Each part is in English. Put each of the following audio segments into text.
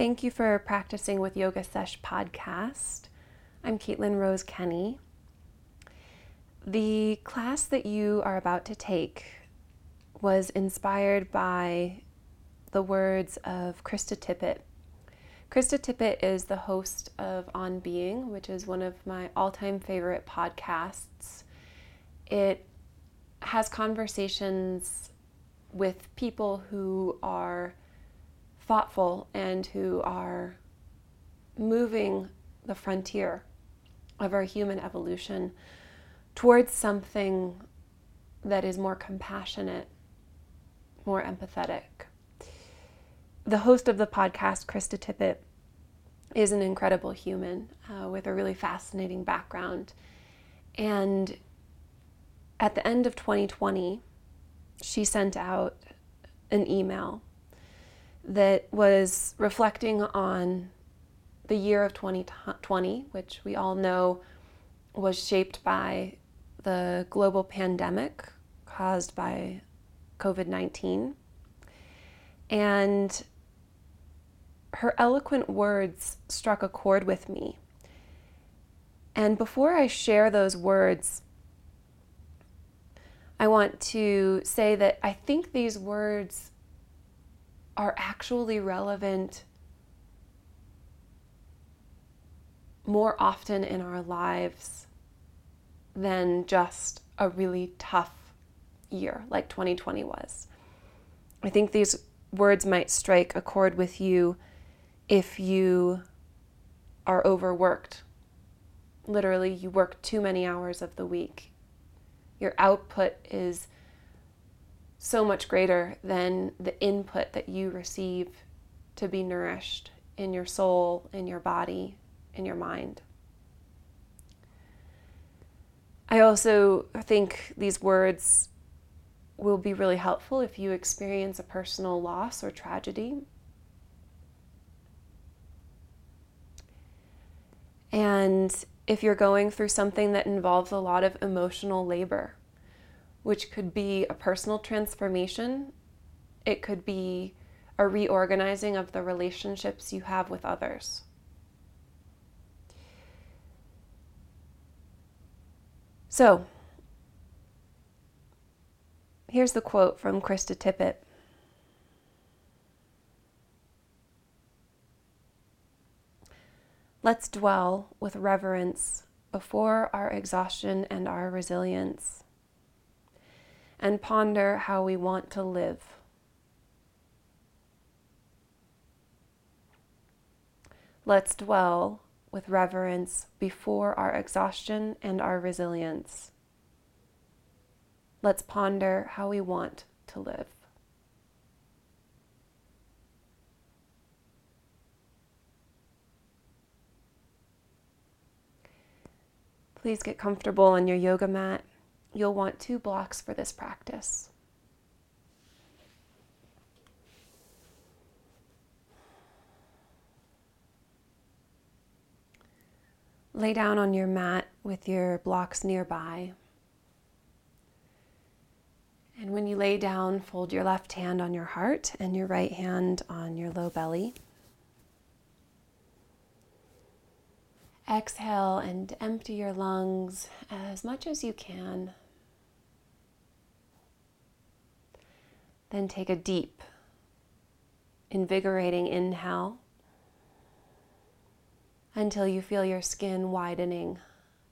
Thank you for practicing with Yoga Sesh podcast. I'm Caitlin Rose Kenny. The class that you are about to take was inspired by the words of Krista Tippett. Krista Tippett is the host of On Being, which is one of my all time favorite podcasts. It has conversations with people who are thoughtful and who are moving the frontier of our human evolution towards something that is more compassionate, more empathetic. The host of the podcast, Krista Tippett, is an incredible human uh, with a really fascinating background. And at the end of 2020, she sent out an email that was reflecting on the year of 2020, which we all know was shaped by the global pandemic caused by COVID 19. And her eloquent words struck a chord with me. And before I share those words, I want to say that I think these words are actually relevant more often in our lives than just a really tough year like 2020 was. I think these words might strike a chord with you if you are overworked. Literally, you work too many hours of the week. Your output is so much greater than the input that you receive to be nourished in your soul, in your body, in your mind. I also think these words will be really helpful if you experience a personal loss or tragedy. And if you're going through something that involves a lot of emotional labor, which could be a personal transformation, it could be a reorganizing of the relationships you have with others. So, here's the quote from Krista Tippett. Let's dwell with reverence before our exhaustion and our resilience and ponder how we want to live. Let's dwell with reverence before our exhaustion and our resilience. Let's ponder how we want to live. Please get comfortable on your yoga mat you'll want two blocks for this practice. Lay down on your mat with your blocks nearby. And when you lay down, fold your left hand on your heart and your right hand on your low belly. Exhale and empty your lungs as much as you can. Then take a deep, invigorating inhale until you feel your skin widening,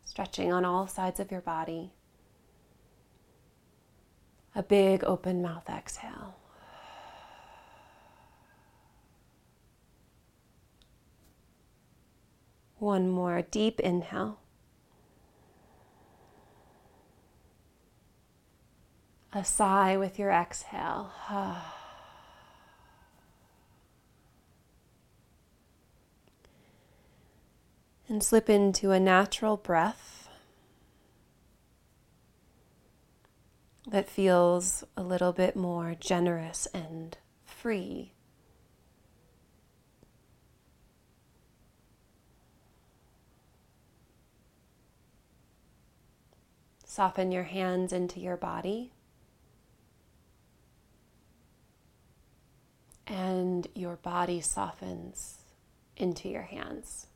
stretching on all sides of your body. A big open mouth exhale. One more deep inhale. A sigh with your exhale. and slip into a natural breath that feels a little bit more generous and free. Soften your hands into your body. And your body softens into your hands.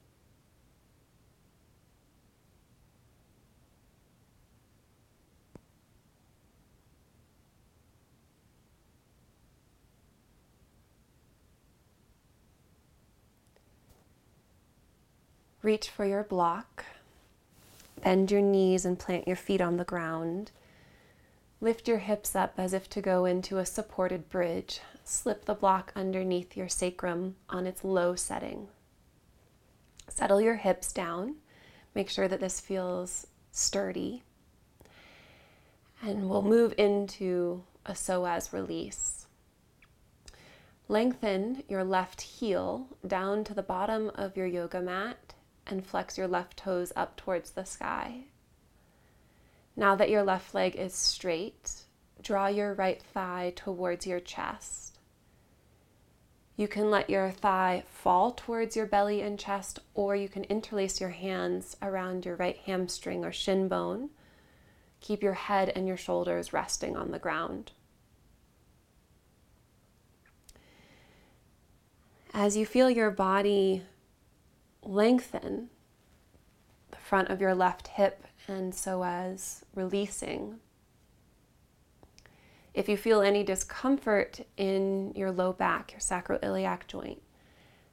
Reach for your block. Bend your knees and plant your feet on the ground. Lift your hips up as if to go into a supported bridge. Slip the block underneath your sacrum on its low setting. Settle your hips down. Make sure that this feels sturdy. And we'll move into a psoas release. Lengthen your left heel down to the bottom of your yoga mat and flex your left toes up towards the sky. Now that your left leg is straight, draw your right thigh towards your chest. You can let your thigh fall towards your belly and chest, or you can interlace your hands around your right hamstring or shin bone. Keep your head and your shoulders resting on the ground. As you feel your body lengthen the front of your left hip and psoas releasing. If you feel any discomfort in your low back, your sacroiliac joint,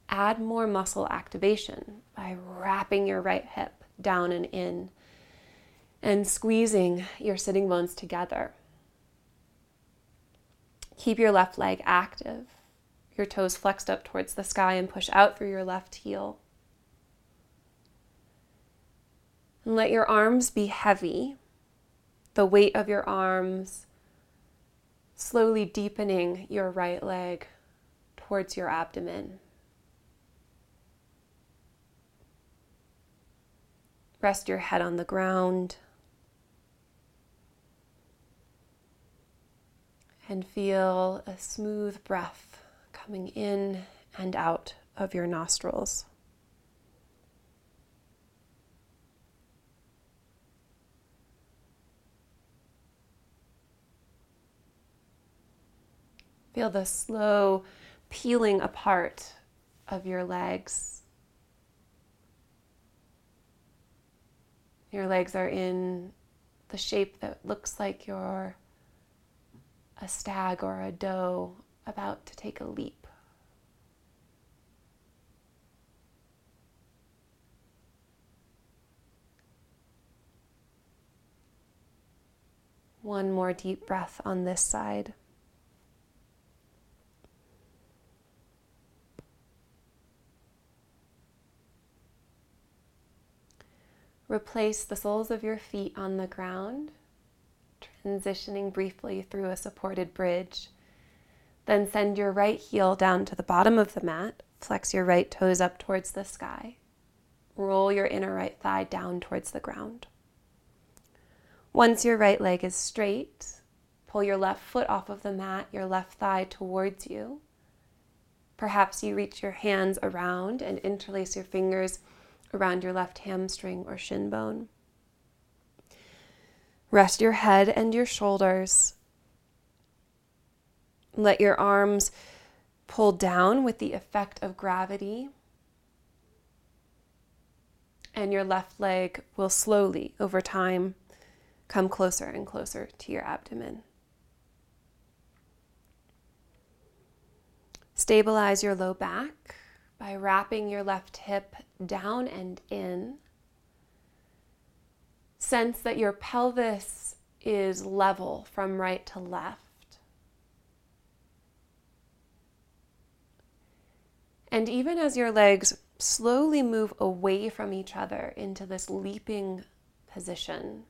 add more muscle activation by wrapping your right hip down and in and squeezing your sitting bones together. Keep your left leg active, your toes flexed up towards the sky, and push out through your left heel. And let your arms be heavy, the weight of your arms slowly deepening your right leg towards your abdomen. Rest your head on the ground. And feel a smooth breath coming in and out of your nostrils. Feel the slow peeling apart of your legs. Your legs are in the shape that looks like you're a stag or a doe about to take a leap. One more deep breath on this side. Replace the soles of your feet on the ground, transitioning briefly through a supported bridge. Then send your right heel down to the bottom of the mat. Flex your right toes up towards the sky. Roll your inner right thigh down towards the ground. Once your right leg is straight, pull your left foot off of the mat, your left thigh towards you. Perhaps you reach your hands around and interlace your fingers around your left hamstring or shin bone. Rest your head and your shoulders. Let your arms pull down with the effect of gravity. And your left leg will slowly, over time, come closer and closer to your abdomen. Stabilize your low back by wrapping your left hip down and in. Sense that your pelvis is level from right to left. And even as your legs slowly move away from each other into this leaping position,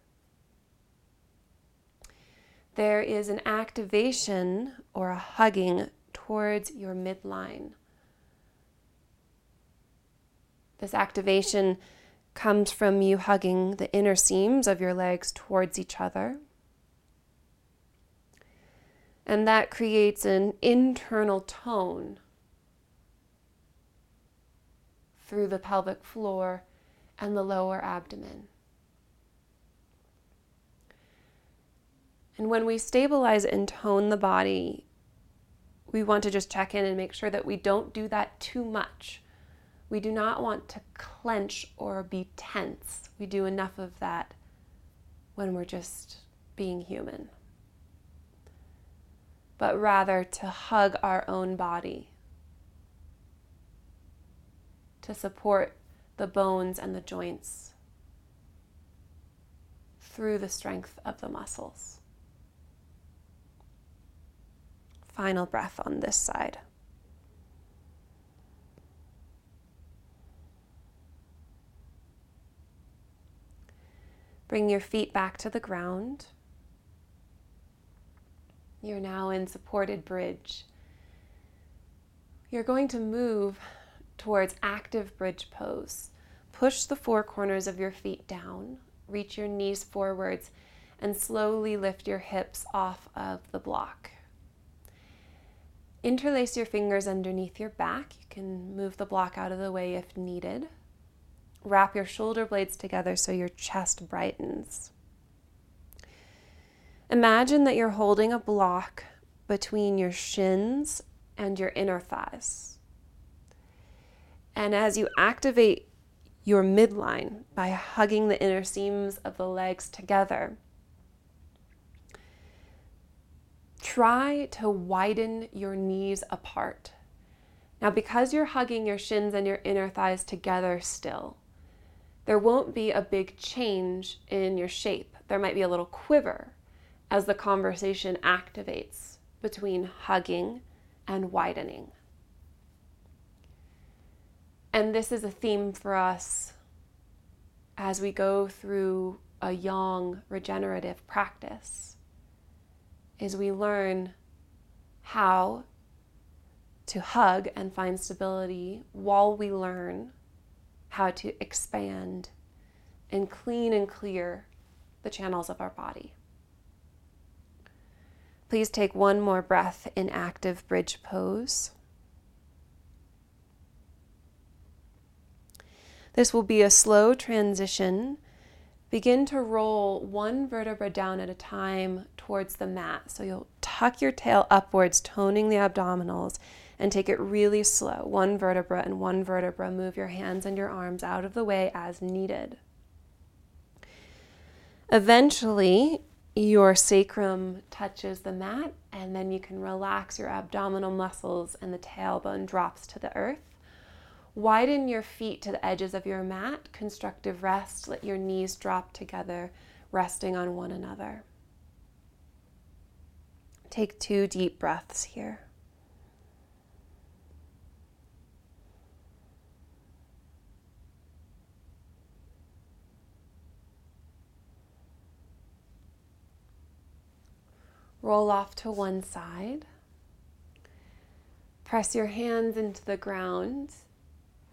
there is an activation or a hugging towards your midline. This activation comes from you hugging the inner seams of your legs towards each other. And that creates an internal tone through the pelvic floor and the lower abdomen. And when we stabilize and tone the body, we want to just check in and make sure that we don't do that too much. We do not want to clench or be tense. We do enough of that when we're just being human. But rather to hug our own body, to support the bones and the joints through the strength of the muscles. Final breath on this side. Bring your feet back to the ground. You're now in supported bridge. You're going to move towards active bridge pose. Push the four corners of your feet down, reach your knees forwards, and slowly lift your hips off of the block. Interlace your fingers underneath your back. You can move the block out of the way if needed. Wrap your shoulder blades together so your chest brightens. Imagine that you're holding a block between your shins and your inner thighs. And as you activate your midline by hugging the inner seams of the legs together, try to widen your knees apart. Now, because you're hugging your shins and your inner thighs together still, there won't be a big change in your shape. There might be a little quiver as the conversation activates between hugging and widening. And this is a theme for us as we go through a yang regenerative practice is we learn how to hug and find stability while we learn how to expand and clean and clear the channels of our body. Please take one more breath in active bridge pose. This will be a slow transition. Begin to roll one vertebra down at a time towards the mat. So you'll tuck your tail upwards, toning the abdominals, and take it really slow. One vertebra and one vertebra. Move your hands and your arms out of the way as needed. Eventually, your sacrum touches the mat, and then you can relax your abdominal muscles and the tailbone drops to the earth. Widen your feet to the edges of your mat, constructive rest. Let your knees drop together, resting on one another. Take two deep breaths here. Roll off to one side. Press your hands into the ground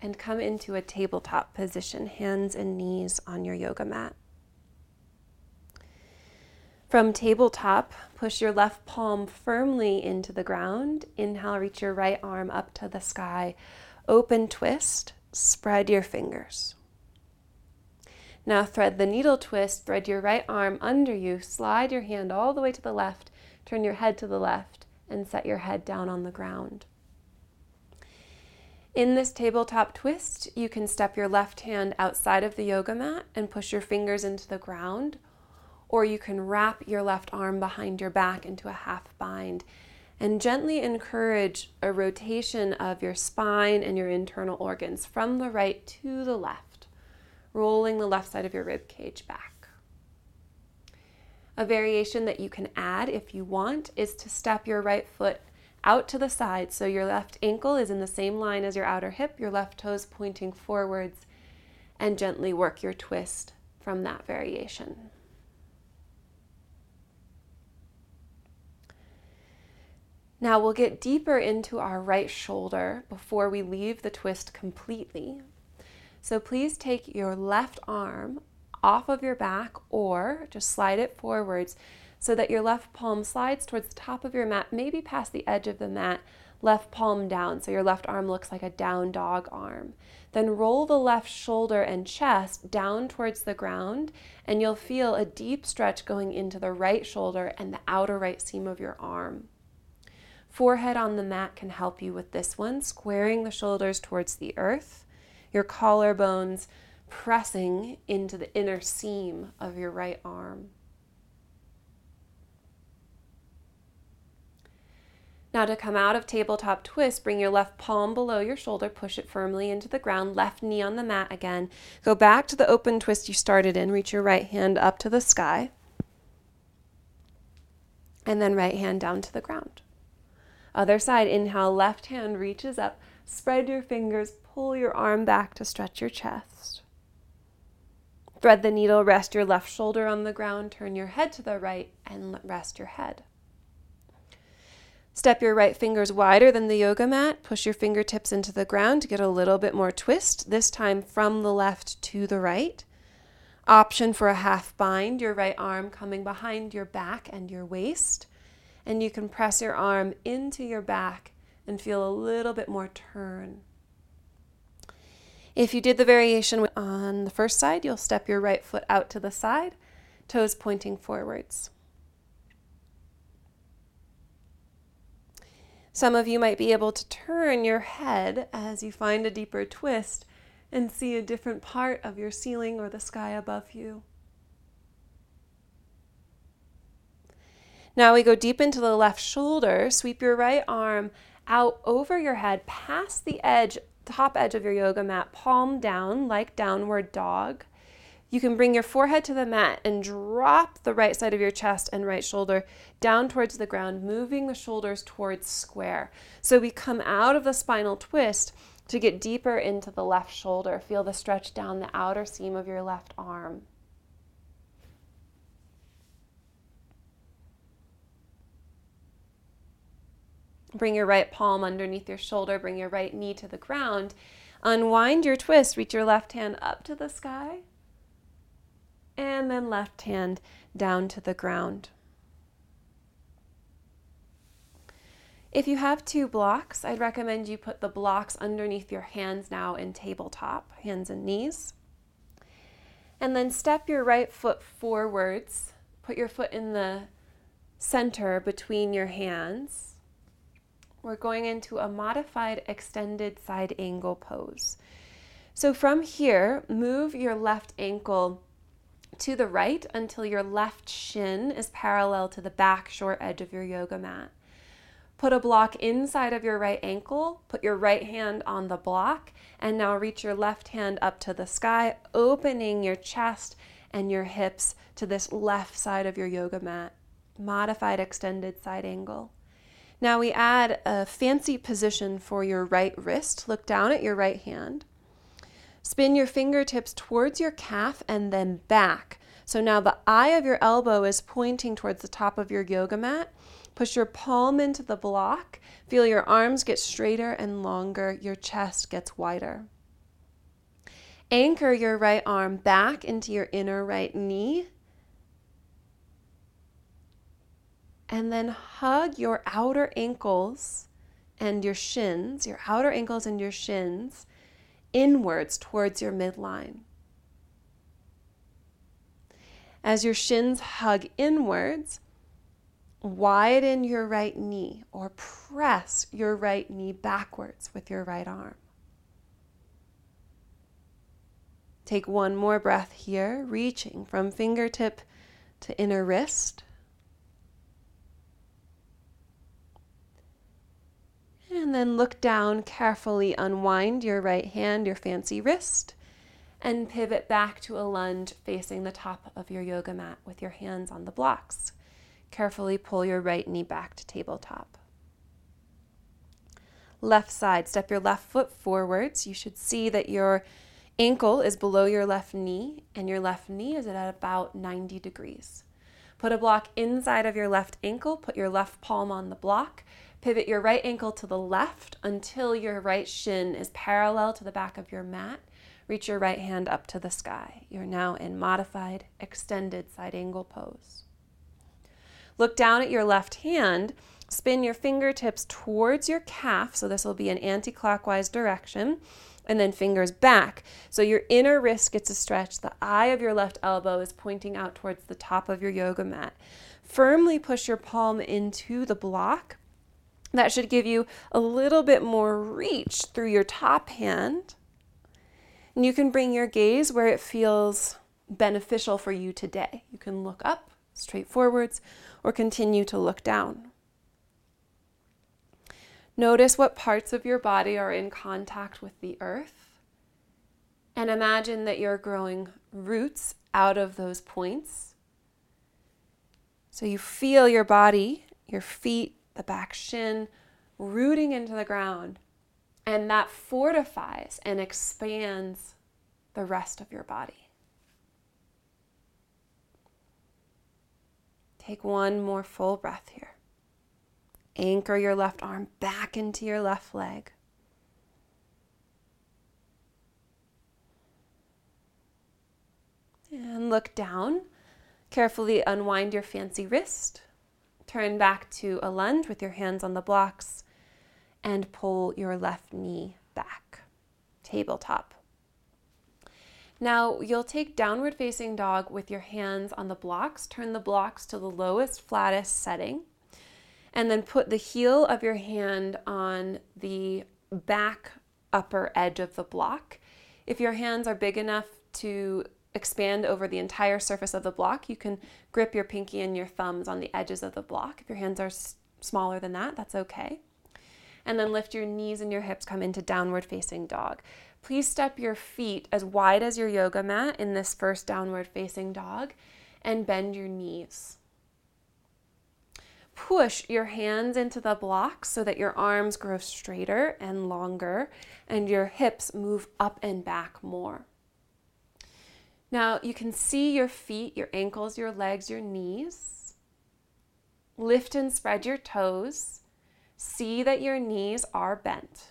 and come into a tabletop position, hands and knees on your yoga mat. From tabletop, push your left palm firmly into the ground. Inhale, reach your right arm up to the sky. Open twist, spread your fingers. Now thread the needle twist, thread your right arm under you, slide your hand all the way to the left, turn your head to the left, and set your head down on the ground. In this tabletop twist, you can step your left hand outside of the yoga mat and push your fingers into the ground, or you can wrap your left arm behind your back into a half bind and gently encourage a rotation of your spine and your internal organs from the right to the left rolling the left side of your rib cage back. A variation that you can add if you want is to step your right foot out to the side so your left ankle is in the same line as your outer hip, your left toes pointing forwards, and gently work your twist from that variation. Now we'll get deeper into our right shoulder before we leave the twist completely. So please take your left arm off of your back or just slide it forwards so that your left palm slides towards the top of your mat, maybe past the edge of the mat, left palm down. So your left arm looks like a down dog arm. Then roll the left shoulder and chest down towards the ground, and you'll feel a deep stretch going into the right shoulder and the outer right seam of your arm. Forehead on the mat can help you with this one, squaring the shoulders towards the earth, your collarbones pressing into the inner seam of your right arm. Now, to come out of tabletop twist, bring your left palm below your shoulder, push it firmly into the ground, left knee on the mat again. Go back to the open twist you started in, reach your right hand up to the sky, and then right hand down to the ground. Other side, inhale, left hand reaches up, spread your fingers, pull your arm back to stretch your chest. Thread the needle, rest your left shoulder on the ground, turn your head to the right, and rest your head. Step your right fingers wider than the yoga mat. Push your fingertips into the ground to get a little bit more twist, this time from the left to the right. Option for a half bind, your right arm coming behind your back and your waist. And you can press your arm into your back and feel a little bit more turn. If you did the variation on the first side, you'll step your right foot out to the side, toes pointing forwards. Some of you might be able to turn your head as you find a deeper twist and see a different part of your ceiling or the sky above you. Now we go deep into the left shoulder. Sweep your right arm out over your head, past the edge, top edge of your yoga mat, palm down like downward dog. You can bring your forehead to the mat and drop the right side of your chest and right shoulder down towards the ground, moving the shoulders towards square. So we come out of the spinal twist to get deeper into the left shoulder. Feel the stretch down the outer seam of your left arm. Bring your right palm underneath your shoulder, bring your right knee to the ground. Unwind your twist, reach your left hand up to the sky and then left hand down to the ground. If you have two blocks, I'd recommend you put the blocks underneath your hands now in tabletop, hands and knees. And then step your right foot forwards. Put your foot in the center between your hands. We're going into a modified extended side angle pose. So from here, move your left ankle to the right until your left shin is parallel to the back short edge of your yoga mat. Put a block inside of your right ankle, put your right hand on the block, and now reach your left hand up to the sky, opening your chest and your hips to this left side of your yoga mat. Modified extended side angle. Now we add a fancy position for your right wrist. Look down at your right hand. Spin your fingertips towards your calf and then back. So now the eye of your elbow is pointing towards the top of your yoga mat. Push your palm into the block. Feel your arms get straighter and longer. Your chest gets wider. Anchor your right arm back into your inner right knee. And then hug your outer ankles and your shins, your outer ankles and your shins inwards towards your midline. As your shins hug inwards, widen your right knee or press your right knee backwards with your right arm. Take one more breath here, reaching from fingertip to inner wrist. And then look down carefully, unwind your right hand, your fancy wrist, and pivot back to a lunge facing the top of your yoga mat with your hands on the blocks. Carefully pull your right knee back to tabletop. Left side, step your left foot forwards. You should see that your ankle is below your left knee and your left knee is at about 90 degrees. Put a block inside of your left ankle, put your left palm on the block, Pivot your right ankle to the left until your right shin is parallel to the back of your mat. Reach your right hand up to the sky. You're now in modified extended side angle pose. Look down at your left hand. Spin your fingertips towards your calf. So this will be an anti clockwise direction. And then fingers back. So your inner wrist gets a stretch. The eye of your left elbow is pointing out towards the top of your yoga mat. Firmly push your palm into the block That should give you a little bit more reach through your top hand. And you can bring your gaze where it feels beneficial for you today. You can look up, straight forwards, or continue to look down. Notice what parts of your body are in contact with the earth. And imagine that you're growing roots out of those points. So you feel your body, your feet, the back shin rooting into the ground. And that fortifies and expands the rest of your body. Take one more full breath here. Anchor your left arm back into your left leg. And look down. Carefully unwind your fancy wrist. Turn back to a lunge with your hands on the blocks and pull your left knee back. Tabletop. Now you'll take downward facing dog with your hands on the blocks. Turn the blocks to the lowest, flattest setting and then put the heel of your hand on the back upper edge of the block. If your hands are big enough to expand over the entire surface of the block, you can grip your pinky and your thumbs on the edges of the block. If your hands are s- smaller than that, that's okay. And then lift your knees and your hips, come into downward facing dog. Please step your feet as wide as your yoga mat in this first downward facing dog and bend your knees push your hands into the block so that your arms grow straighter and longer and your hips move up and back more. Now you can see your feet, your ankles, your legs, your knees. Lift and spread your toes. See that your knees are bent.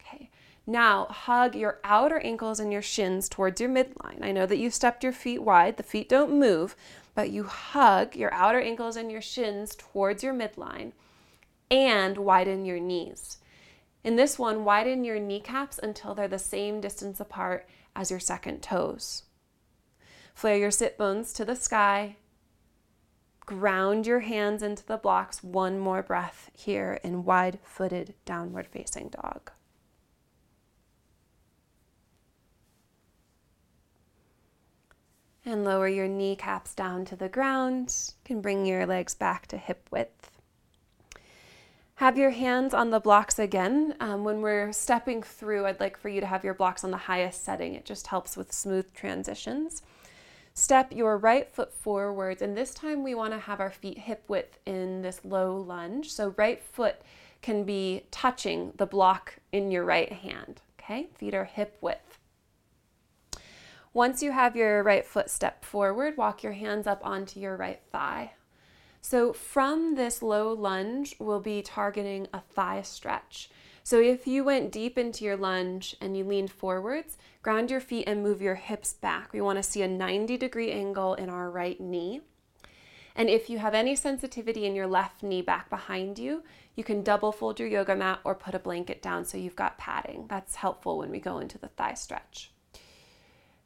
Okay. Now hug your outer ankles and your shins towards your midline. I know that you've stepped your feet wide, the feet don't move, but you hug your outer ankles and your shins towards your midline and widen your knees. In this one, widen your kneecaps until they're the same distance apart as your second toes. Flare your sit bones to the sky. Ground your hands into the blocks. One more breath here in wide footed downward facing dog. and lower your kneecaps down to the ground. You can bring your legs back to hip width. Have your hands on the blocks again. Um, when we're stepping through, I'd like for you to have your blocks on the highest setting. It just helps with smooth transitions. Step your right foot forwards, and this time we want to have our feet hip width in this low lunge. So, right foot can be touching the block in your right hand. Okay, feet are hip width. Once you have your right foot step forward, walk your hands up onto your right thigh. So, from this low lunge, we'll be targeting a thigh stretch. So, if you went deep into your lunge and you leaned forwards, ground your feet and move your hips back. We want to see a 90 degree angle in our right knee. And if you have any sensitivity in your left knee back behind you, you can double fold your yoga mat or put a blanket down so you've got padding. That's helpful when we go into the thigh stretch.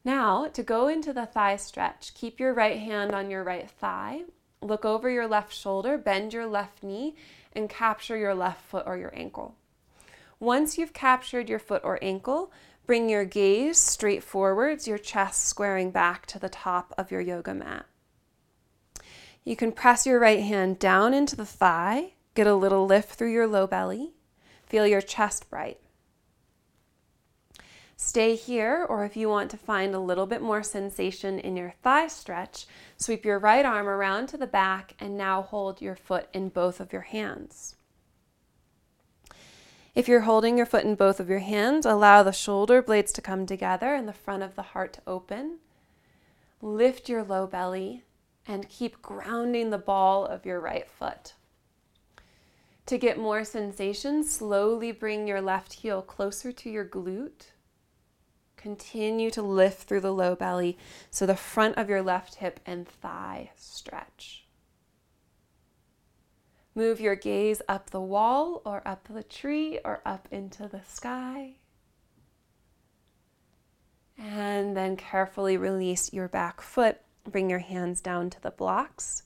Now, to go into the thigh stretch, keep your right hand on your right thigh, look over your left shoulder, bend your left knee, and capture your left foot or your ankle. Once you've captured your foot or ankle, bring your gaze straight forwards, your chest squaring back to the top of your yoga mat. You can press your right hand down into the thigh, get a little lift through your low belly, feel your chest bright. Stay here, or if you want to find a little bit more sensation in your thigh stretch, sweep your right arm around to the back and now hold your foot in both of your hands. If you're holding your foot in both of your hands, allow the shoulder blades to come together and the front of the heart to open. Lift your low belly and keep grounding the ball of your right foot. To get more sensation, slowly bring your left heel closer to your glute Continue to lift through the low belly so the front of your left hip and thigh stretch. Move your gaze up the wall or up the tree or up into the sky. And then carefully release your back foot. Bring your hands down to the blocks.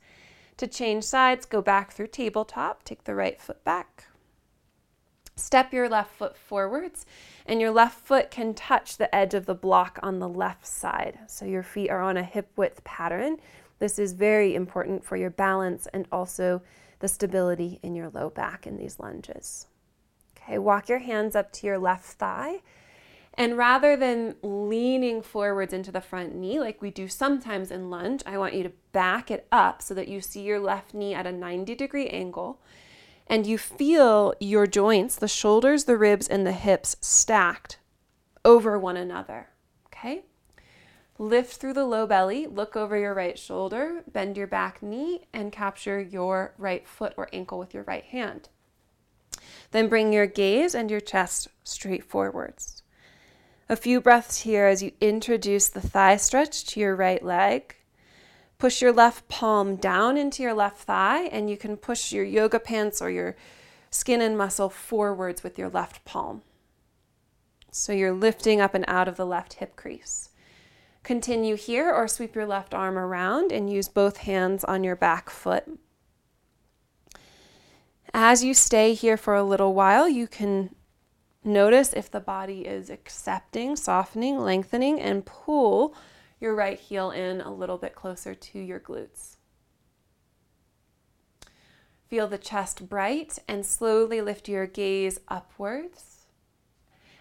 To change sides, go back through tabletop, take the right foot back. Step your left foot forwards, and your left foot can touch the edge of the block on the left side. So your feet are on a hip width pattern. This is very important for your balance and also the stability in your low back in these lunges. Okay, walk your hands up to your left thigh. And rather than leaning forwards into the front knee like we do sometimes in lunge, I want you to back it up so that you see your left knee at a 90 degree angle and you feel your joints, the shoulders, the ribs, and the hips stacked over one another. Okay? Lift through the low belly, look over your right shoulder, bend your back knee, and capture your right foot or ankle with your right hand. Then bring your gaze and your chest straight forwards. A few breaths here as you introduce the thigh stretch to your right leg Push your left palm down into your left thigh, and you can push your yoga pants or your skin and muscle forwards with your left palm. So you're lifting up and out of the left hip crease. Continue here or sweep your left arm around and use both hands on your back foot. As you stay here for a little while, you can notice if the body is accepting, softening, lengthening, and pull your right heel in a little bit closer to your glutes. Feel the chest bright and slowly lift your gaze upwards.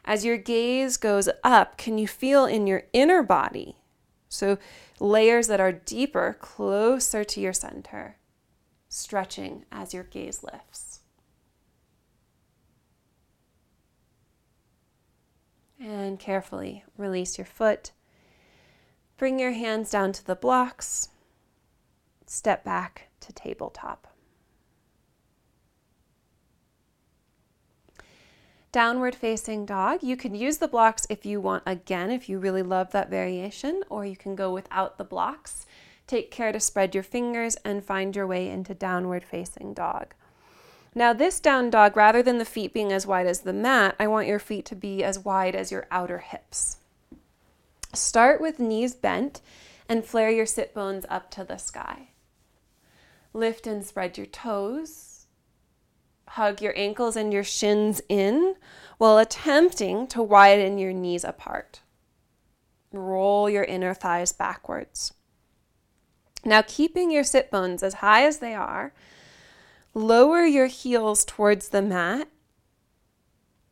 As your gaze goes up, can you feel in your inner body? So, layers that are deeper, closer to your center, stretching as your gaze lifts. And carefully release your foot Bring your hands down to the blocks. Step back to tabletop. Downward facing dog. You can use the blocks if you want again, if you really love that variation, or you can go without the blocks. Take care to spread your fingers and find your way into downward facing dog. Now, this down dog, rather than the feet being as wide as the mat, I want your feet to be as wide as your outer hips. Start with knees bent and flare your sit bones up to the sky. Lift and spread your toes. Hug your ankles and your shins in while attempting to widen your knees apart. Roll your inner thighs backwards. Now, keeping your sit bones as high as they are, lower your heels towards the mat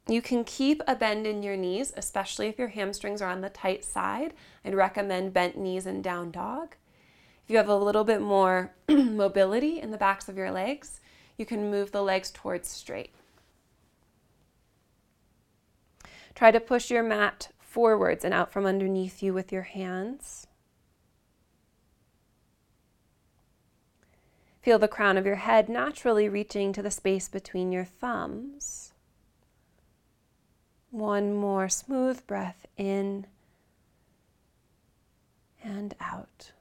you can keep a bend in your knees, especially if your hamstrings are on the tight side. I'd recommend bent knees and down dog. If you have a little bit more mobility in the backs of your legs, you can move the legs towards straight. Try to push your mat forwards and out from underneath you with your hands. Feel the crown of your head naturally reaching to the space between your thumbs. One more smooth breath in and out.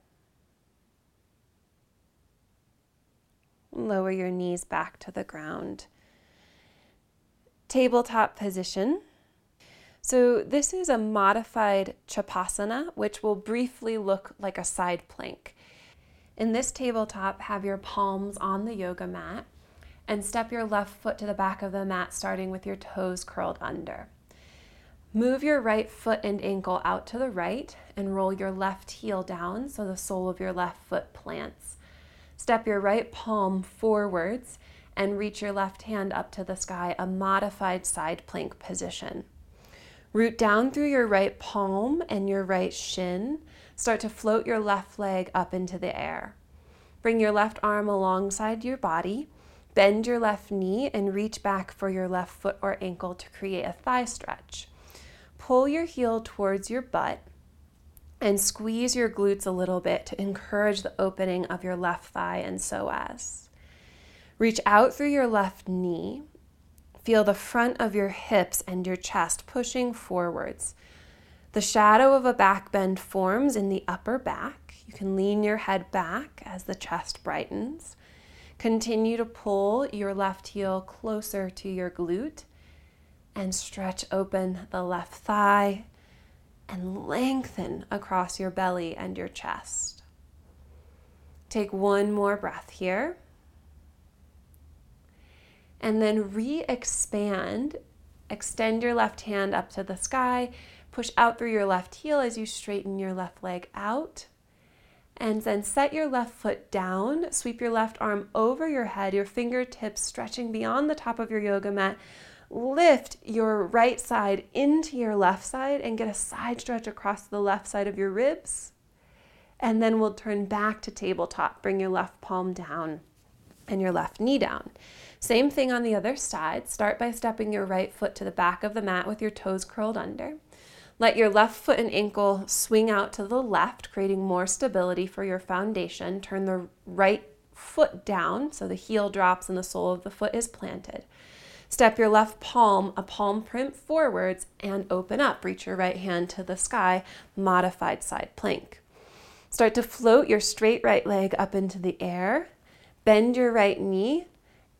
Lower your knees back to the ground. Tabletop position. So, this is a modified Chapasana, which will briefly look like a side plank. In this tabletop, have your palms on the yoga mat and step your left foot to the back of the mat, starting with your toes curled under. Move your right foot and ankle out to the right and roll your left heel down so the sole of your left foot plants. Step your right palm forwards and reach your left hand up to the sky, a modified side plank position. Root down through your right palm and your right shin. Start to float your left leg up into the air. Bring your left arm alongside your body. Bend your left knee and reach back for your left foot or ankle to create a thigh stretch pull your heel towards your butt and squeeze your glutes a little bit to encourage the opening of your left thigh and psoas. Reach out through your left knee. Feel the front of your hips and your chest pushing forwards. The shadow of a back bend forms in the upper back. You can lean your head back as the chest brightens. Continue to pull your left heel closer to your glute and stretch open the left thigh and lengthen across your belly and your chest. Take one more breath here. And then re expand. Extend your left hand up to the sky. Push out through your left heel as you straighten your left leg out. And then set your left foot down. Sweep your left arm over your head, your fingertips stretching beyond the top of your yoga mat. Lift your right side into your left side and get a side stretch across the left side of your ribs. And then we'll turn back to tabletop. Bring your left palm down and your left knee down. Same thing on the other side. Start by stepping your right foot to the back of the mat with your toes curled under. Let your left foot and ankle swing out to the left, creating more stability for your foundation. Turn the right foot down so the heel drops and the sole of the foot is planted. Step your left palm, a palm print forwards, and open up. Reach your right hand to the sky, modified side plank. Start to float your straight right leg up into the air. Bend your right knee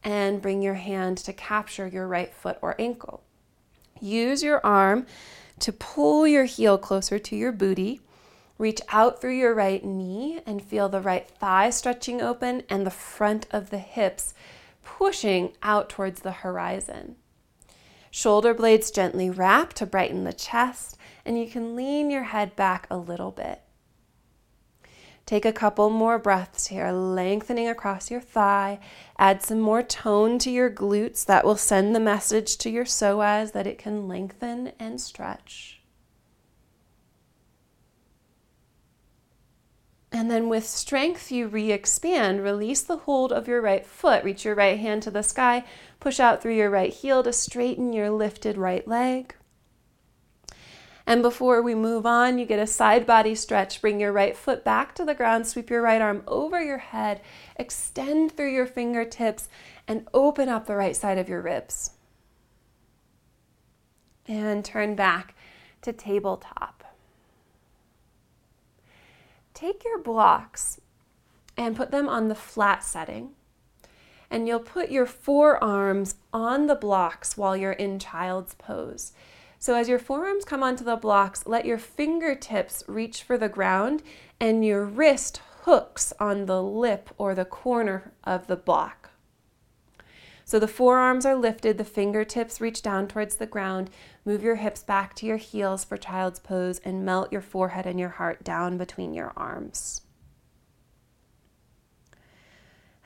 and bring your hand to capture your right foot or ankle. Use your arm to pull your heel closer to your booty. Reach out through your right knee and feel the right thigh stretching open and the front of the hips pushing out towards the horizon. Shoulder blades gently wrap to brighten the chest, and you can lean your head back a little bit. Take a couple more breaths here, lengthening across your thigh. Add some more tone to your glutes. That will send the message to your psoas that it can lengthen and stretch. And then with strength, you re expand. Release the hold of your right foot. Reach your right hand to the sky. Push out through your right heel to straighten your lifted right leg. And before we move on, you get a side body stretch. Bring your right foot back to the ground, sweep your right arm over your head, extend through your fingertips, and open up the right side of your ribs. And turn back to tabletop. Take your blocks and put them on the flat setting. And you'll put your forearms on the blocks while you're in child's pose. So as your forearms come onto the blocks, let your fingertips reach for the ground and your wrist hooks on the lip or the corner of the block. So the forearms are lifted, the fingertips reach down towards the ground. Move your hips back to your heels for child's pose and melt your forehead and your heart down between your arms.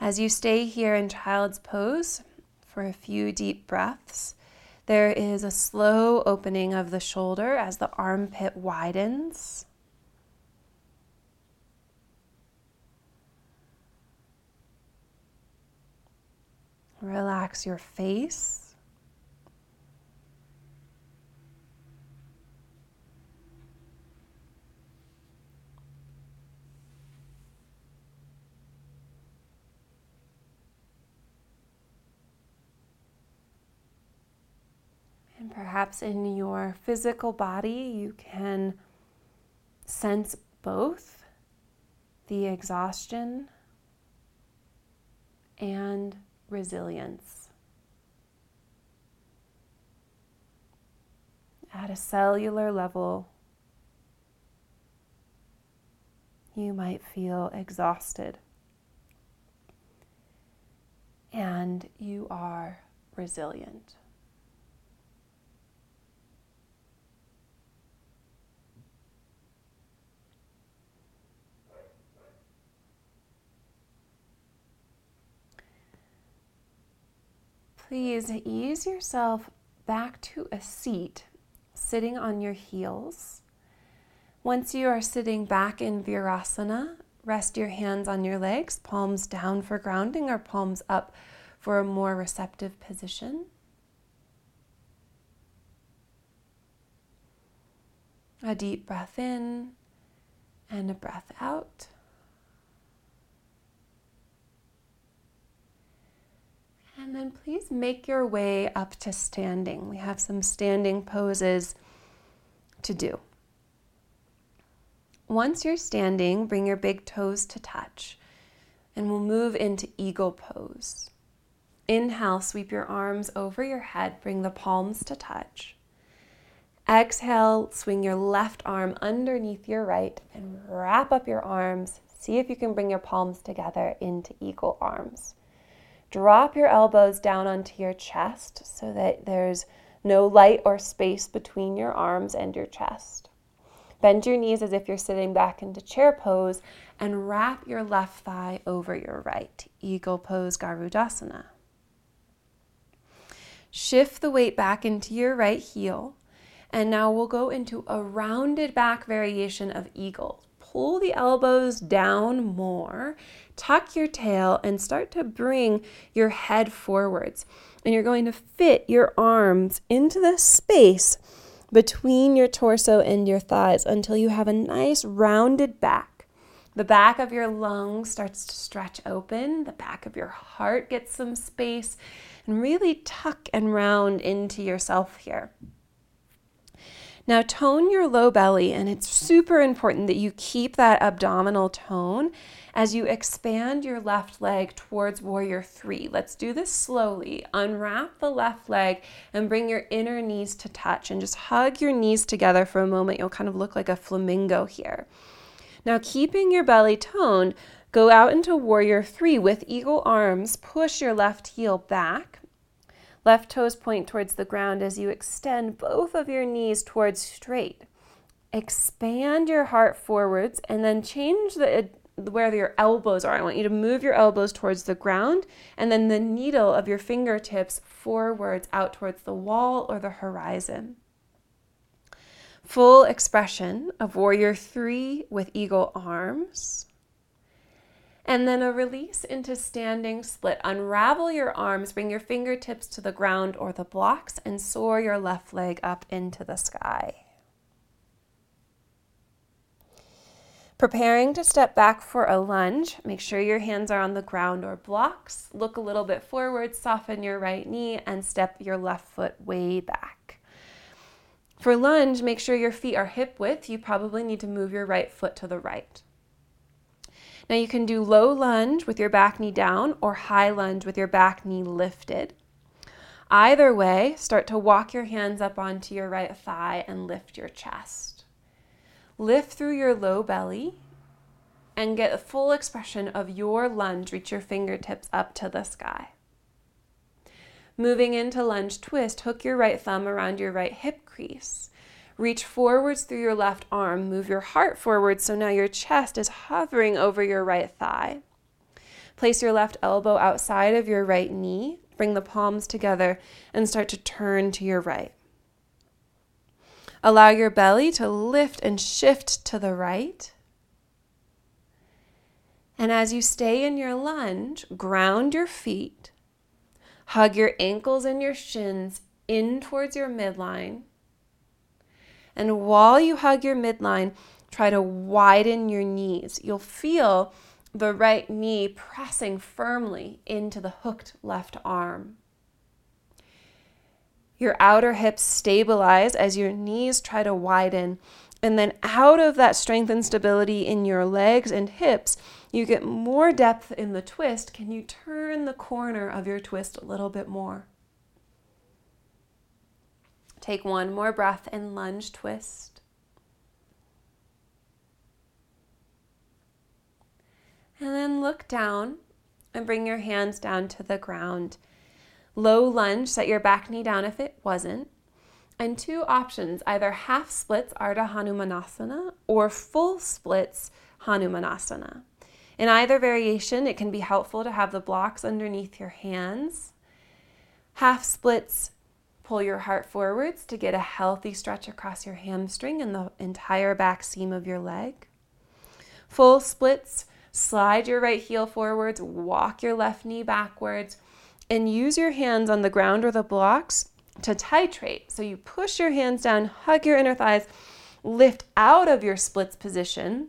As you stay here in child's pose for a few deep breaths, there is a slow opening of the shoulder as the armpit widens. Relax your face. And perhaps in your physical body, you can sense both the exhaustion and resilience. At a cellular level, you might feel exhausted. And you are resilient. Please ease yourself back to a seat, sitting on your heels. Once you are sitting back in Virasana, rest your hands on your legs, palms down for grounding or palms up for a more receptive position. A deep breath in and a breath out. And then please make your way up to standing. We have some standing poses to do. Once you're standing, bring your big toes to touch and we'll move into eagle pose. Inhale, sweep your arms over your head, bring the palms to touch. Exhale, swing your left arm underneath your right and wrap up your arms, See if you can bring your palms together into eagle arms. Drop your elbows down onto your chest so that there's no light or space between your arms and your chest. Bend your knees as if you're sitting back into chair pose and wrap your left thigh over your right. Eagle pose Garudasana. Shift the weight back into your right heel. And now we'll go into a rounded back variation of eagle. Pull the elbows down more, tuck your tail, and start to bring your head forwards. And you're going to fit your arms into the space between your torso and your thighs until you have a nice rounded back. The back of your lungs starts to stretch open, the back of your heart gets some space, and really tuck and round into yourself here. Now, tone your low belly, and it's super important that you keep that abdominal tone as you expand your left leg towards warrior three. Let's do this slowly. Unwrap the left leg and bring your inner knees to touch, and just hug your knees together for a moment. You'll kind of look like a flamingo here. Now, keeping your belly toned, go out into warrior three with eagle arms. Push your left heel back Left toes point towards the ground as you extend both of your knees towards straight. Expand your heart forwards and then change the where your elbows are. I want you to move your elbows towards the ground and then the needle of your fingertips forwards out towards the wall or the horizon. Full expression of warrior three with eagle arms. And then a release into standing split. Unravel your arms, bring your fingertips to the ground or the blocks, and soar your left leg up into the sky. Preparing to step back for a lunge, make sure your hands are on the ground or blocks. Look a little bit forward, soften your right knee, and step your left foot way back. For lunge, make sure your feet are hip width. You probably need to move your right foot to the right. Now you can do low lunge with your back knee down or high lunge with your back knee lifted. Either way, start to walk your hands up onto your right thigh and lift your chest. Lift through your low belly and get a full expression of your lunge. Reach your fingertips up to the sky. Moving into lunge twist, hook your right thumb around your right hip crease. Reach forwards through your left arm. Move your heart forward so now your chest is hovering over your right thigh. Place your left elbow outside of your right knee. Bring the palms together and start to turn to your right. Allow your belly to lift and shift to the right. And as you stay in your lunge, ground your feet. Hug your ankles and your shins in towards your midline. And while you hug your midline, try to widen your knees. You'll feel the right knee pressing firmly into the hooked left arm. Your outer hips stabilize as your knees try to widen. And then, out of that strength and stability in your legs and hips, you get more depth in the twist. Can you turn the corner of your twist a little bit more? Take one more breath and lunge twist. And then look down and bring your hands down to the ground. Low lunge, set your back knee down if it wasn't. And two options either half splits, Ardha Hanumanasana, or full splits, Hanumanasana. In either variation, it can be helpful to have the blocks underneath your hands. Half splits Pull your heart forwards to get a healthy stretch across your hamstring and the entire back seam of your leg. Full splits, slide your right heel forwards, walk your left knee backwards, and use your hands on the ground or the blocks to titrate. So you push your hands down, hug your inner thighs, lift out of your splits position.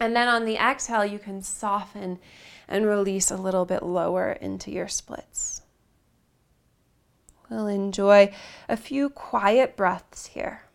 And then on the exhale, you can soften and release a little bit lower into your splits. We'll enjoy a few quiet breaths here.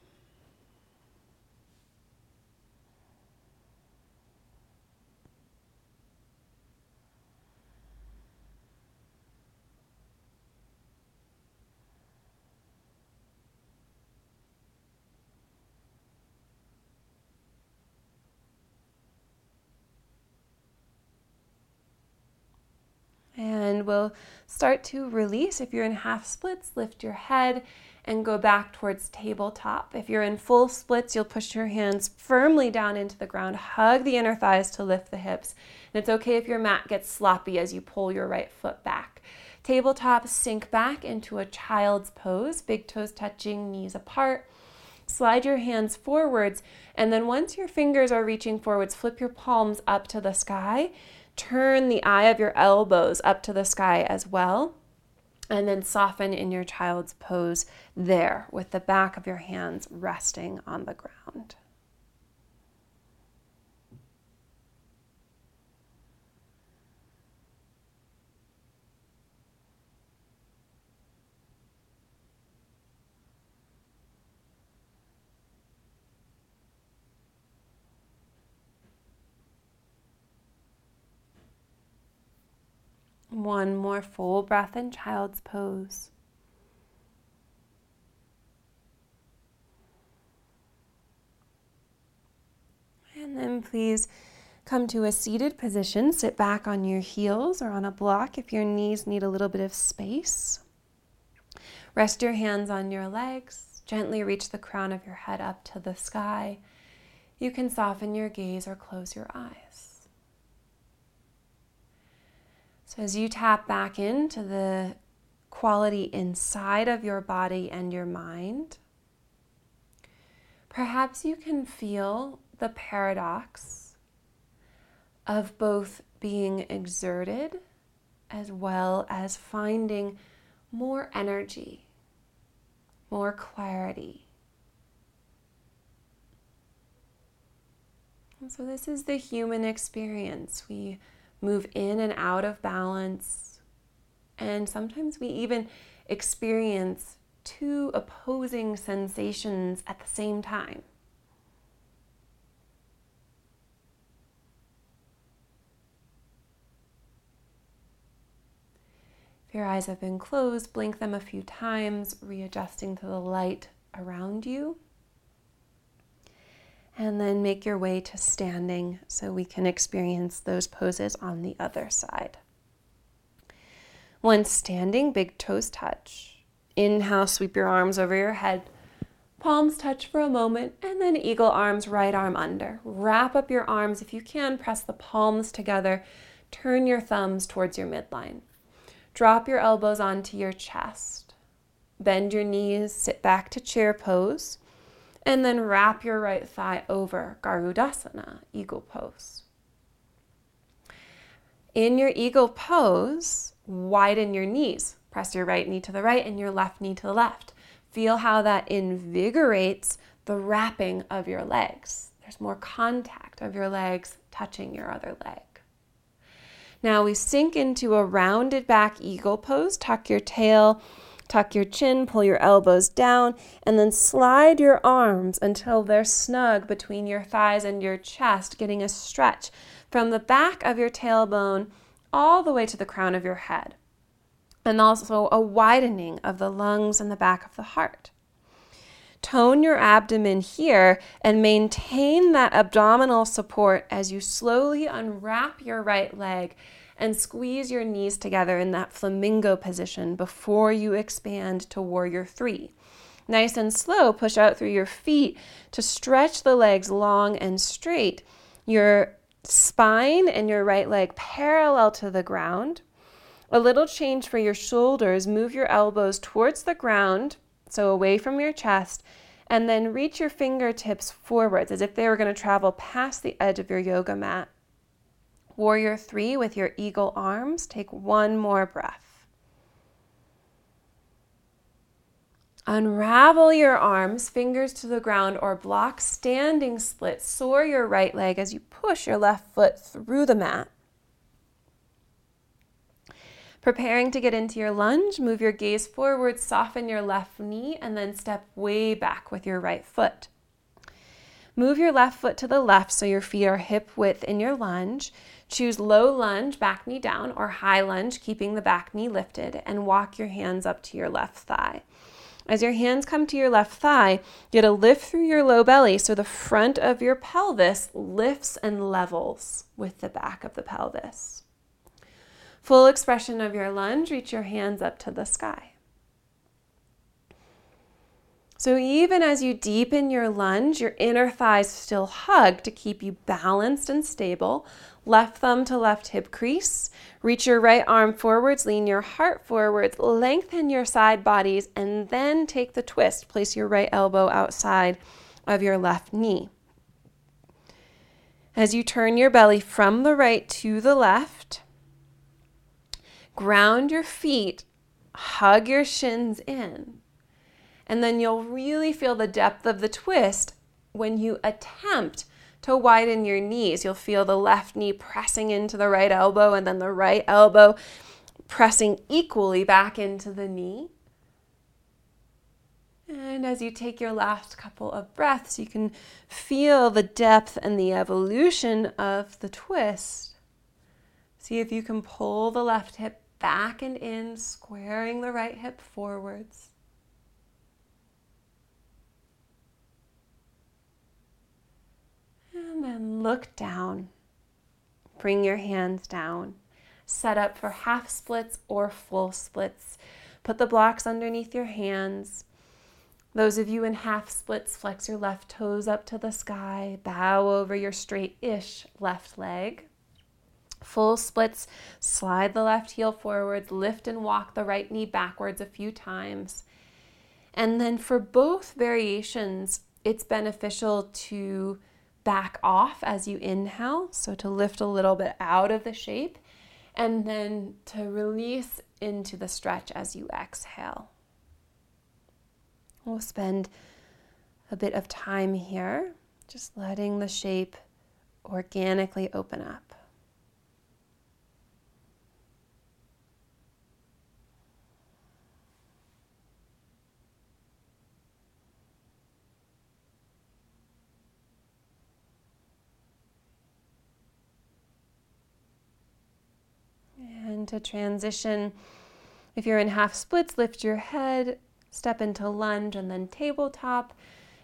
And we'll start to release. If you're in half splits, lift your head and go back towards tabletop. If you're in full splits, you'll push your hands firmly down into the ground, hug the inner thighs to lift the hips. And it's okay if your mat gets sloppy as you pull your right foot back. Tabletop, sink back into a child's pose, big toes touching, knees apart. Slide your hands forwards, and then once your fingers are reaching forwards, flip your palms up to the sky. Turn the eye of your elbows up to the sky as well and then soften in your child's pose there with the back of your hands resting on the ground. One more full breath in child's pose. And then please come to a seated position. Sit back on your heels or on a block if your knees need a little bit of space. Rest your hands on your legs. Gently reach the crown of your head up to the sky. You can soften your gaze or close your eyes. So, as you tap back into the quality inside of your body and your mind, perhaps you can feel the paradox of both being exerted as well as finding more energy, more clarity. And so, this is the human experience. We move in and out of balance. And sometimes we even experience two opposing sensations at the same time. If your eyes have been closed, blink them a few times, readjusting to the light around you. And then make your way to standing so we can experience those poses on the other side. Once standing, big toes touch. Inhale, sweep your arms over your head. Palms touch for a moment, and then eagle arms, right arm under. Wrap up your arms. If you can, press the palms together. Turn your thumbs towards your midline. Drop your elbows onto your chest. Bend your knees, sit back to chair pose and then wrap your right thigh over Garudasana, eagle pose. In your eagle pose, widen your knees. Press your right knee to the right and your left knee to the left. Feel how that invigorates the wrapping of your legs. There's more contact of your legs touching your other leg. Now we sink into a rounded back eagle pose. Tuck your tail Tuck your chin, pull your elbows down, and then slide your arms until they're snug between your thighs and your chest, getting a stretch from the back of your tailbone all the way to the crown of your head. And also a widening of the lungs and the back of the heart. Tone your abdomen here and maintain that abdominal support as you slowly unwrap your right leg and squeeze your knees together in that flamingo position before you expand to warrior three. Nice and slow, push out through your feet to stretch the legs long and straight. Your spine and your right leg parallel to the ground. A little change for your shoulders. Move your elbows towards the ground, so away from your chest, and then reach your fingertips forwards as if they were going to travel past the edge of your yoga mat. Warrior three with your eagle arms. Take one more breath. Unravel your arms, fingers to the ground, or block standing split. Soar your right leg as you push your left foot through the mat. Preparing to get into your lunge, move your gaze forward, soften your left knee, and then step way back with your right foot. Move your left foot to the left so your feet are hip width in your lunge. Choose low lunge, back knee down, or high lunge, keeping the back knee lifted, and walk your hands up to your left thigh. As your hands come to your left thigh, you get a lift through your low belly so the front of your pelvis lifts and levels with the back of the pelvis. Full expression of your lunge, reach your hands up to the sky. So, even as you deepen your lunge, your inner thighs still hug to keep you balanced and stable. Left thumb to left hip crease. Reach your right arm forwards, lean your heart forwards, lengthen your side bodies, and then take the twist. Place your right elbow outside of your left knee. As you turn your belly from the right to the left, ground your feet, hug your shins in. And then you'll really feel the depth of the twist when you attempt to widen your knees. You'll feel the left knee pressing into the right elbow and then the right elbow pressing equally back into the knee. And as you take your last couple of breaths, you can feel the depth and the evolution of the twist. See if you can pull the left hip back and in, squaring the right hip forwards. And then look down. Bring your hands down. Set up for half splits or full splits. Put the blocks underneath your hands. Those of you in half splits, flex your left toes up to the sky, bow over your straight ish left leg. Full splits, slide the left heel forwards, lift and walk the right knee backwards a few times. And then for both variations, it's beneficial to back off as you inhale, so to lift a little bit out of the shape, and then to release into the stretch as you exhale. We'll spend a bit of time here just letting the shape organically open up. And to transition, if you're in half splits, lift your head step into lunge and then tabletop.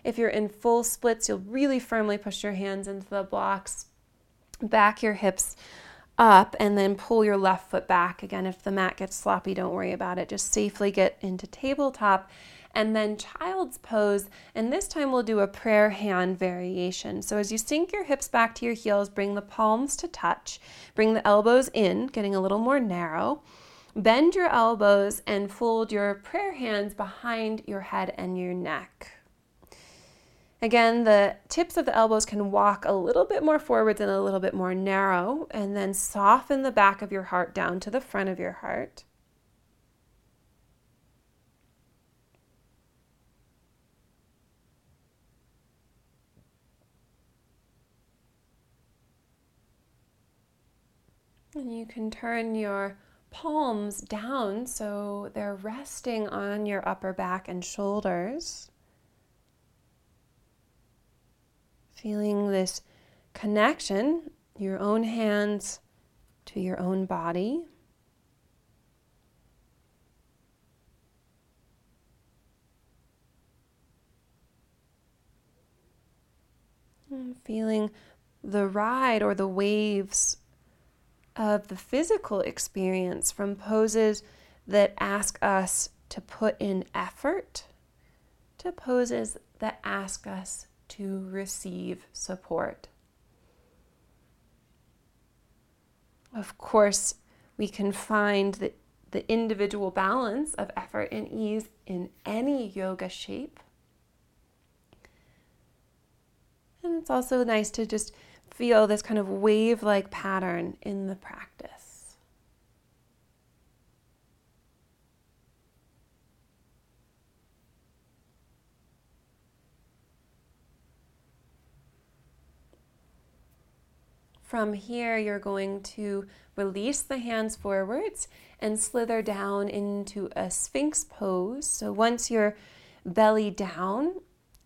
If you're in full splits, you'll really firmly push your hands into the blocks, back your hips up, and then pull your left foot back. Again, if the mat gets sloppy, don't worry about it. Just safely get into tabletop and then child's pose. And this time we'll do a prayer hand variation. So as you sink your hips back to your heels, bring the palms to touch, bring the elbows in, getting a little more narrow. Bend your elbows and fold your prayer hands behind your head and your neck. Again, the tips of the elbows can walk a little bit more forwards and a little bit more narrow, and then soften the back of your heart down to the front of your heart. And you can turn your palms down so they're resting on your upper back and shoulders. Feeling this connection, your own hands to your own body. And feeling the ride or the waves of the physical experience from poses that ask us to put in effort to poses that ask us to receive support. Of course, we can find the, the individual balance of effort and ease in any yoga shape. And it's also nice to just feel this kind of wave like pattern in the practice. From here, you're going to release the hands forwards and slither down into a sphinx pose. So once you're belly down,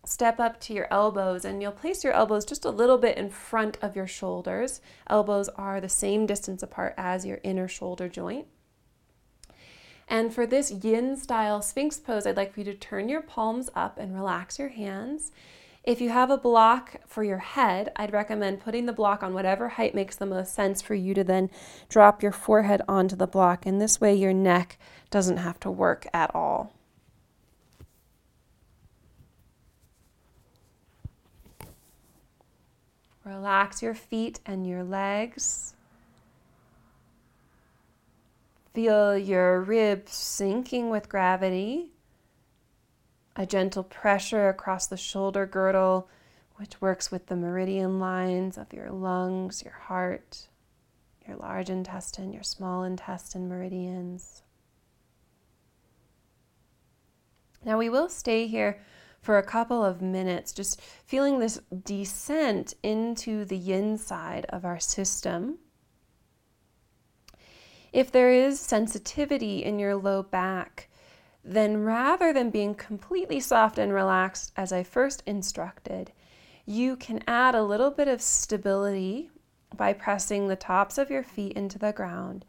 step up to your elbows and you'll place your elbows just a little bit in front of your shoulders. Elbows are the same distance apart as your inner shoulder joint. And for this yin style sphinx pose, I'd like for you to turn your palms up and relax your hands. If you have a block for your head, I'd recommend putting the block on whatever height makes the most sense for you to then drop your forehead onto the block. And this way, your neck doesn't have to work at all. Relax your feet and your legs. Feel your ribs sinking with gravity a gentle pressure across the shoulder girdle, which works with the meridian lines of your lungs, your heart, your large intestine, your small intestine meridians. Now, we will stay here for a couple of minutes, just feeling this descent into the inside of our system. If there is sensitivity in your low back, then rather than being completely soft and relaxed as I first instructed, you can add a little bit of stability by pressing the tops of your feet into the ground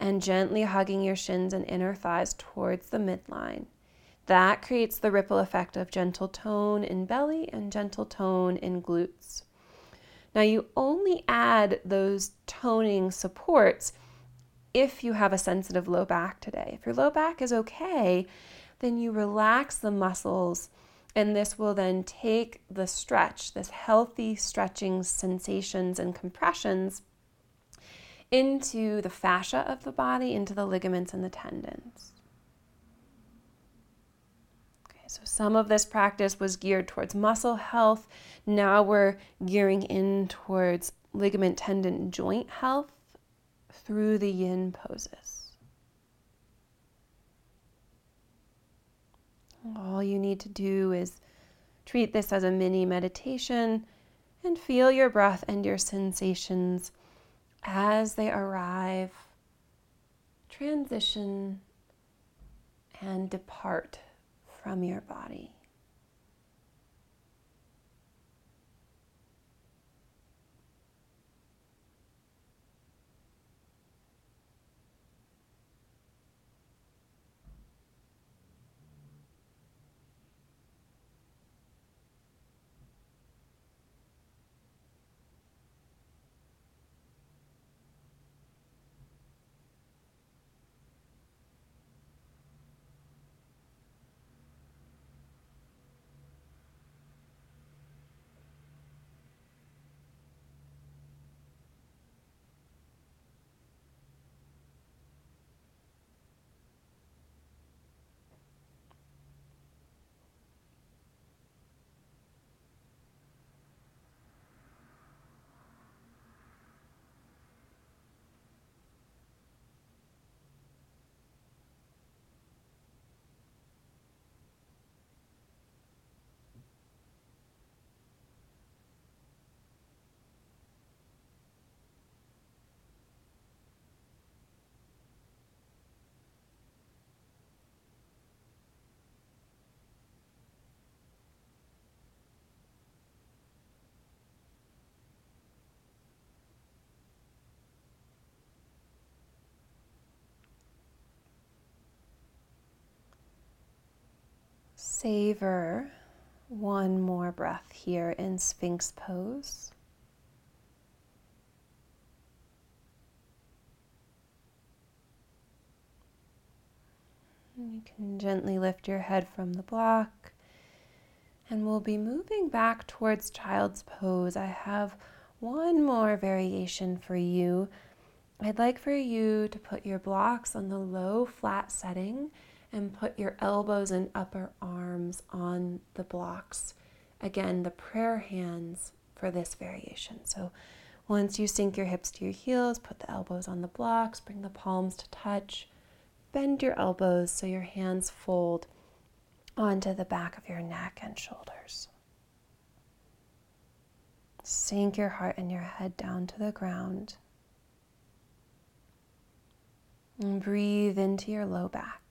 and gently hugging your shins and inner thighs towards the midline. That creates the ripple effect of gentle tone in belly and gentle tone in glutes. Now, you only add those toning supports if you have a sensitive low back today. If your low back is okay, then you relax the muscles, and this will then take the stretch, this healthy stretching sensations and compressions, into the fascia of the body, into the ligaments and the tendons. So some of this practice was geared towards muscle health. Now we're gearing in towards ligament, tendon, joint health through the yin poses. All you need to do is treat this as a mini meditation and feel your breath and your sensations as they arrive, transition, and depart from your body. Savor one more breath here in Sphinx pose. You can gently lift your head from the block, and we'll be moving back towards child's pose. I have one more variation for you. I'd like for you to put your blocks on the low flat setting and put your elbows and upper arms on the blocks. Again, the prayer hands for this variation. So once you sink your hips to your heels, put the elbows on the blocks, bring the palms to touch, bend your elbows so your hands fold onto the back of your neck and shoulders. Sink your heart and your head down to the ground. And breathe into your low back.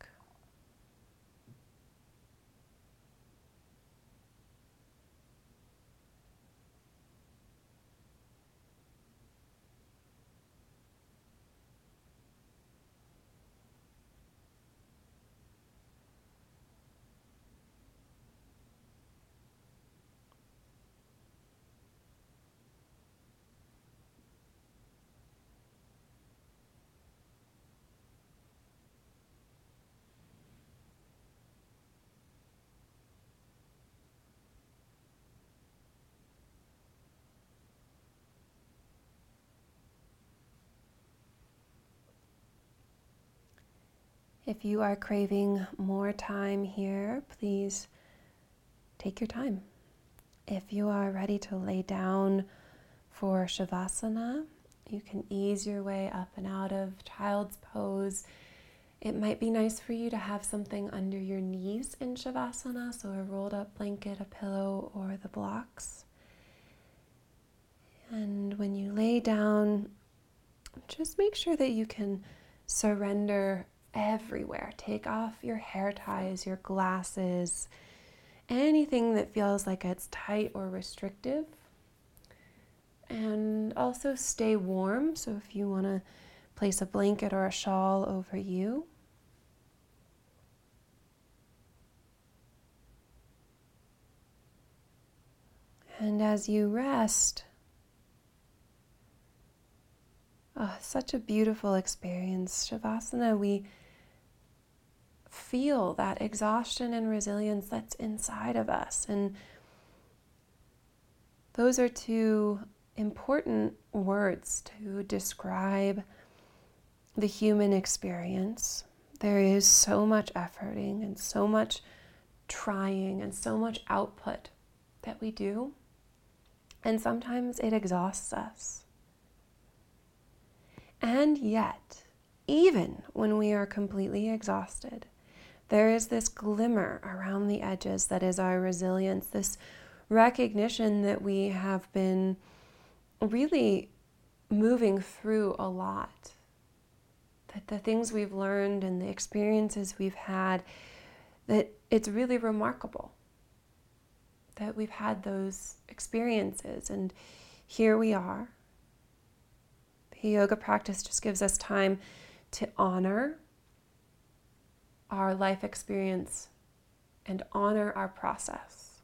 If you are craving more time here, please take your time. If you are ready to lay down for Shavasana, you can ease your way up and out of child's pose. It might be nice for you to have something under your knees in Shavasana, so a rolled up blanket, a pillow, or the blocks. And when you lay down, just make sure that you can surrender everywhere. Take off your hair ties, your glasses, anything that feels like it's tight or restrictive. And also stay warm. So if you want to place a blanket or a shawl over you. And as you rest, oh, such a beautiful experience. Shavasana, we feel that exhaustion and resilience that's inside of us. And those are two important words to describe the human experience. There is so much efforting and so much trying and so much output that we do. And sometimes it exhausts us. And yet, even when we are completely exhausted, there is this glimmer around the edges that is our resilience, this recognition that we have been really moving through a lot. That the things we've learned and the experiences we've had, that it's really remarkable that we've had those experiences. And here we are. The yoga practice just gives us time to honor our life experience and honor our process.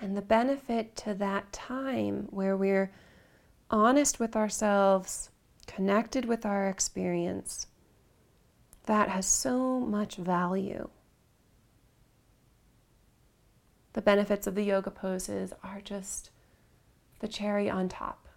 And the benefit to that time where we're honest with ourselves, connected with our experience, that has so much value. The benefits of the yoga poses are just the cherry on top.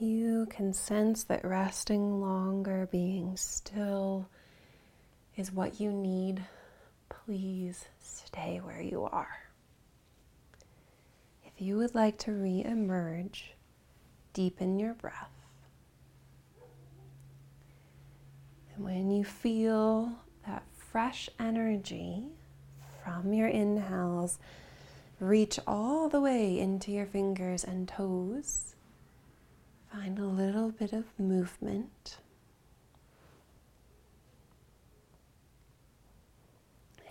You can sense that resting longer, being still, is what you need, please stay where you are. If you would like to re emerge, deepen your breath. And when you feel that fresh energy from your inhales, reach all the way into your fingers and toes. Find a little bit of movement.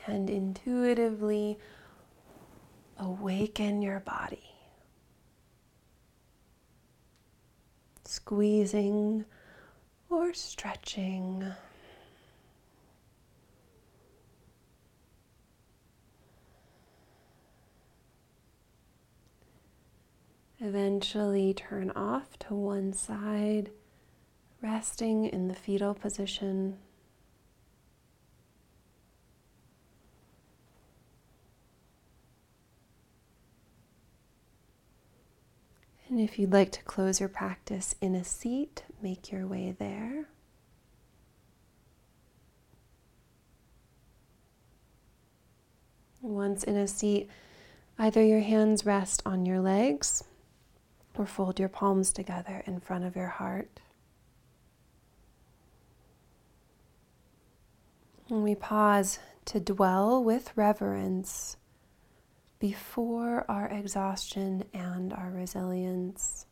And intuitively awaken your body. Squeezing or stretching. Eventually turn off to one side, resting in the fetal position. And if you'd like to close your practice in a seat, make your way there. Once in a seat, either your hands rest on your legs or fold your palms together in front of your heart. And we pause to dwell with reverence before our exhaustion and our resilience.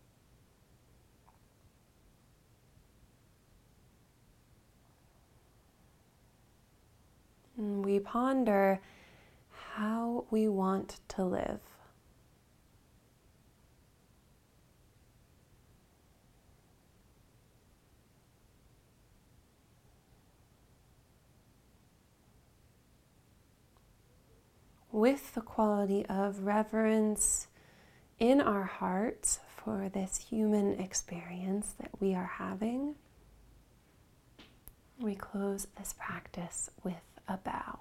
And we ponder how we want to live. With the quality of reverence in our hearts for this human experience that we are having, we close this practice with a bow.